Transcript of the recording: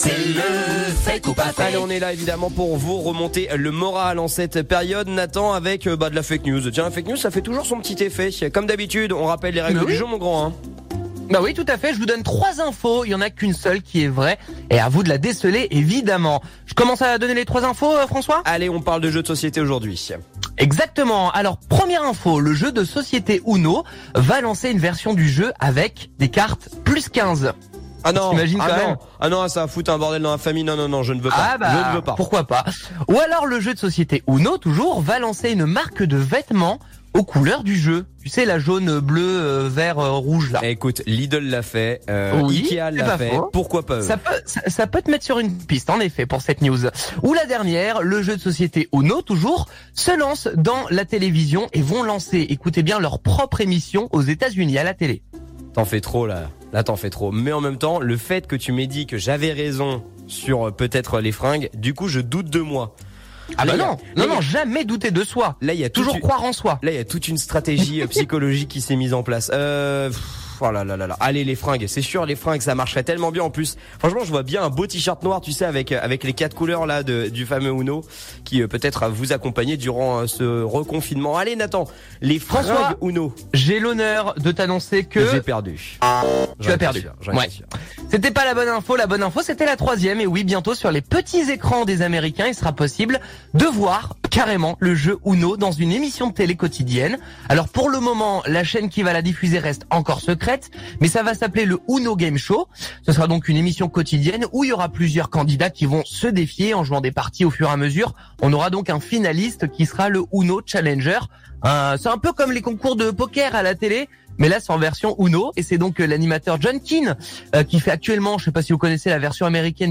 C'est le fake ou pas. Allez, on est là évidemment pour vous remonter le moral en cette période. Nathan avec euh, bah, de la fake news. Tiens, la fake news, ça fait toujours son petit effet. Comme d'habitude, on rappelle les règles Mais du jeu, mon grand. Hein. Bah oui, tout à fait. Je vous donne trois infos. Il y en a qu'une seule qui est vraie. Et à vous de la déceler, évidemment. Je commence à donner les trois infos, euh, François? Allez, on parle de jeux de société aujourd'hui. Exactement. Alors, première info, le jeu de société Uno va lancer une version du jeu avec des cartes plus 15. Ah non, T'imagines ah quand non, même ah non, ça va foutre un bordel dans la famille. Non, non, non, je ne veux pas. Ah bah, je ne veux pas. pourquoi pas. Ou alors le jeu de société Uno, toujours, va lancer une marque de vêtements aux couleurs du jeu. Tu sais, la jaune, bleu, euh, vert, euh, rouge, là. Eh, écoute, Lidl l'a fait, euh, Oui, Ikea l'a fait. faux. Pourquoi pas eux Ça peut, ça, ça peut te mettre sur une piste, en effet, pour cette news. Ou la dernière, le jeu de société Uno, toujours, se lance dans la télévision et vont lancer, écoutez bien, leur propre émission aux États-Unis à la télé. T'en fais trop là. Là, t'en fais trop. Mais en même temps, le fait que tu m'aies dit que j'avais raison sur euh, peut-être les fringues, du coup, je doute de moi. Ah Là, bah a- non, non, non, jamais douter de soi. Là, il y a Toujours une- croire en soi. Là, il y a toute une stratégie euh, psychologique qui s'est mise en place. Euh, pff, oh là là là là. Allez, les fringues. C'est sûr, les fringues, ça marcherait tellement bien en plus. Franchement, je vois bien un beau t-shirt noir, tu sais, avec avec les quatre couleurs là de, du fameux Uno, qui euh, peut-être vous accompagner durant euh, ce reconfinement. Allez, Nathan, les fringues François, Uno. J'ai l'honneur de t'annoncer que J'ai perdu. tu as perdu. Ouais. C'était pas la bonne info, la bonne info c'était la troisième et oui bientôt sur les petits écrans des Américains il sera possible de voir carrément le jeu Uno dans une émission de télé quotidienne. Alors pour le moment la chaîne qui va la diffuser reste encore secrète mais ça va s'appeler le Uno Game Show. Ce sera donc une émission quotidienne où il y aura plusieurs candidats qui vont se défier en jouant des parties au fur et à mesure. On aura donc un finaliste qui sera le Uno Challenger. Euh, c'est un peu comme les concours de poker à la télé, mais là c'est en version Uno et c'est donc euh, l'animateur John Keane euh, qui fait actuellement, je sais pas si vous connaissez la version américaine